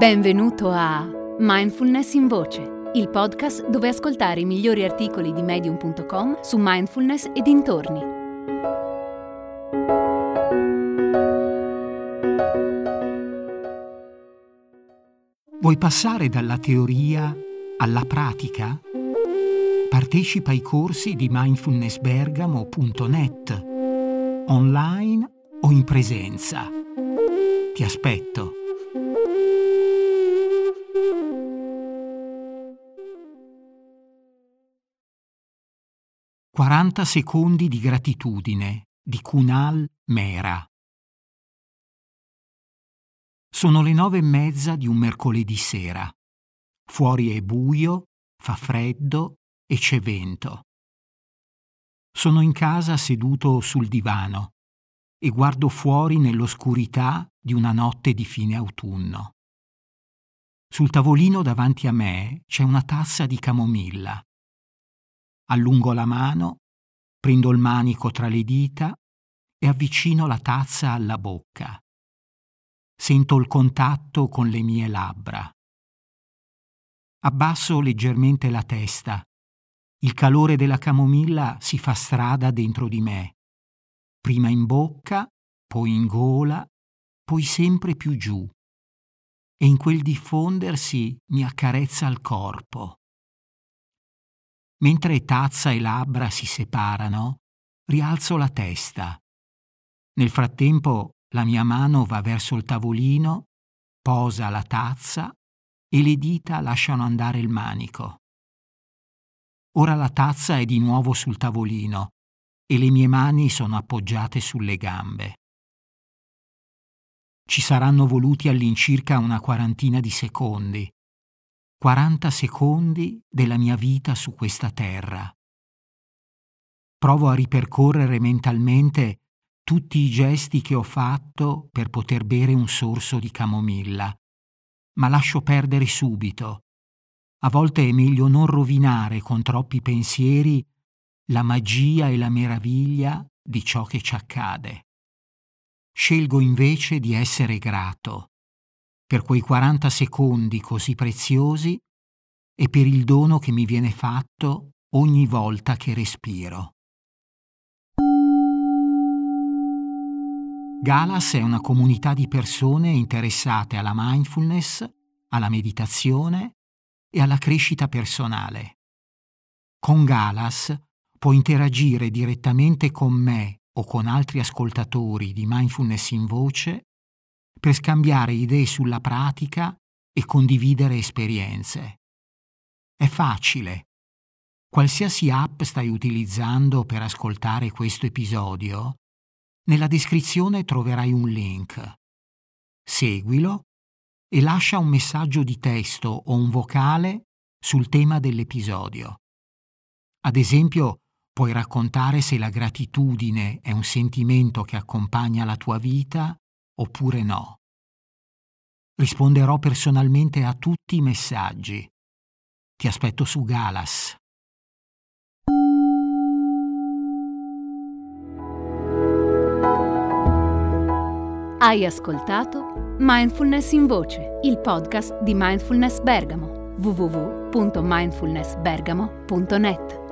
Benvenuto a Mindfulness in Voce, il podcast dove ascoltare i migliori articoli di medium.com su mindfulness e dintorni. Vuoi passare dalla teoria alla pratica? Partecipa ai corsi di mindfulnessbergamo.net, online o in presenza. Ti aspetto. 40 secondi di gratitudine di Kunal Mera. Sono le nove e mezza di un mercoledì sera. Fuori è buio, fa freddo e c'è vento. Sono in casa seduto sul divano e guardo fuori nell'oscurità di una notte di fine autunno. Sul tavolino davanti a me c'è una tazza di camomilla allungo la mano, prendo il manico tra le dita e avvicino la tazza alla bocca. Sento il contatto con le mie labbra. Abbasso leggermente la testa. Il calore della camomilla si fa strada dentro di me, prima in bocca, poi in gola, poi sempre più giù. E in quel diffondersi mi accarezza il corpo. Mentre tazza e labbra si separano, rialzo la testa. Nel frattempo la mia mano va verso il tavolino, posa la tazza e le dita lasciano andare il manico. Ora la tazza è di nuovo sul tavolino e le mie mani sono appoggiate sulle gambe. Ci saranno voluti all'incirca una quarantina di secondi 40 secondi della mia vita su questa terra. Provo a ripercorrere mentalmente tutti i gesti che ho fatto per poter bere un sorso di camomilla, ma lascio perdere subito. A volte è meglio non rovinare con troppi pensieri la magia e la meraviglia di ciò che ci accade. Scelgo invece di essere grato per quei 40 secondi così preziosi e per il dono che mi viene fatto ogni volta che respiro. Galas è una comunità di persone interessate alla mindfulness, alla meditazione e alla crescita personale. Con Galas può interagire direttamente con me o con altri ascoltatori di mindfulness in voce per scambiare idee sulla pratica e condividere esperienze. È facile. Qualsiasi app stai utilizzando per ascoltare questo episodio, nella descrizione troverai un link. Seguilo e lascia un messaggio di testo o un vocale sul tema dell'episodio. Ad esempio, puoi raccontare se la gratitudine è un sentimento che accompagna la tua vita oppure no. Risponderò personalmente a tutti i messaggi. Ti aspetto su Galas. Hai ascoltato Mindfulness in Voce, il podcast di Mindfulness Bergamo, www.mindfulnessbergamo.net.